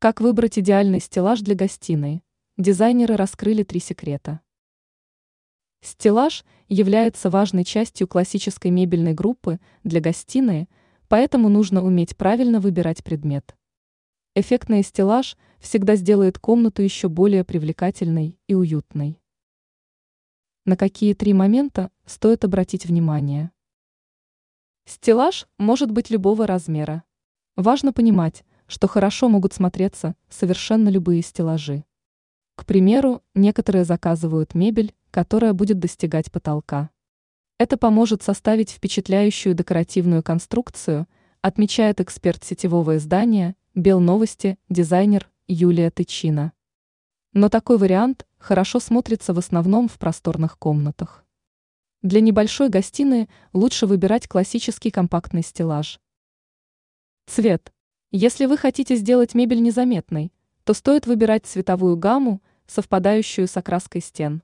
Как выбрать идеальный стеллаж для гостиной? Дизайнеры раскрыли три секрета. Стеллаж является важной частью классической мебельной группы для гостиной, поэтому нужно уметь правильно выбирать предмет. Эффектный стеллаж всегда сделает комнату еще более привлекательной и уютной. На какие три момента стоит обратить внимание? Стеллаж может быть любого размера. Важно понимать, что хорошо могут смотреться совершенно любые стеллажи. К примеру, некоторые заказывают мебель, которая будет достигать потолка. Это поможет составить впечатляющую декоративную конструкцию, отмечает эксперт сетевого издания «Белновости» дизайнер Юлия Тычина. Но такой вариант хорошо смотрится в основном в просторных комнатах. Для небольшой гостиной лучше выбирать классический компактный стеллаж. Цвет. Если вы хотите сделать мебель незаметной, то стоит выбирать цветовую гамму, совпадающую с окраской стен.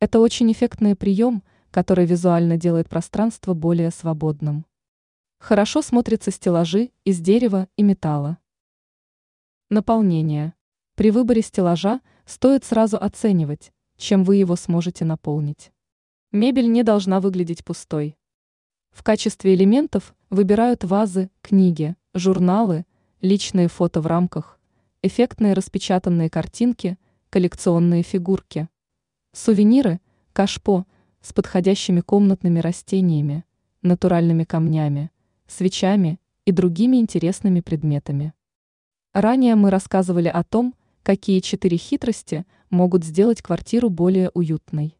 Это очень эффектный прием, который визуально делает пространство более свободным. Хорошо смотрятся стеллажи из дерева и металла. Наполнение. При выборе стеллажа стоит сразу оценивать, чем вы его сможете наполнить. Мебель не должна выглядеть пустой. В качестве элементов выбирают вазы, книги, журналы, личные фото в рамках, эффектные распечатанные картинки, коллекционные фигурки, сувениры, кашпо с подходящими комнатными растениями, натуральными камнями, свечами и другими интересными предметами. Ранее мы рассказывали о том, какие четыре хитрости могут сделать квартиру более уютной.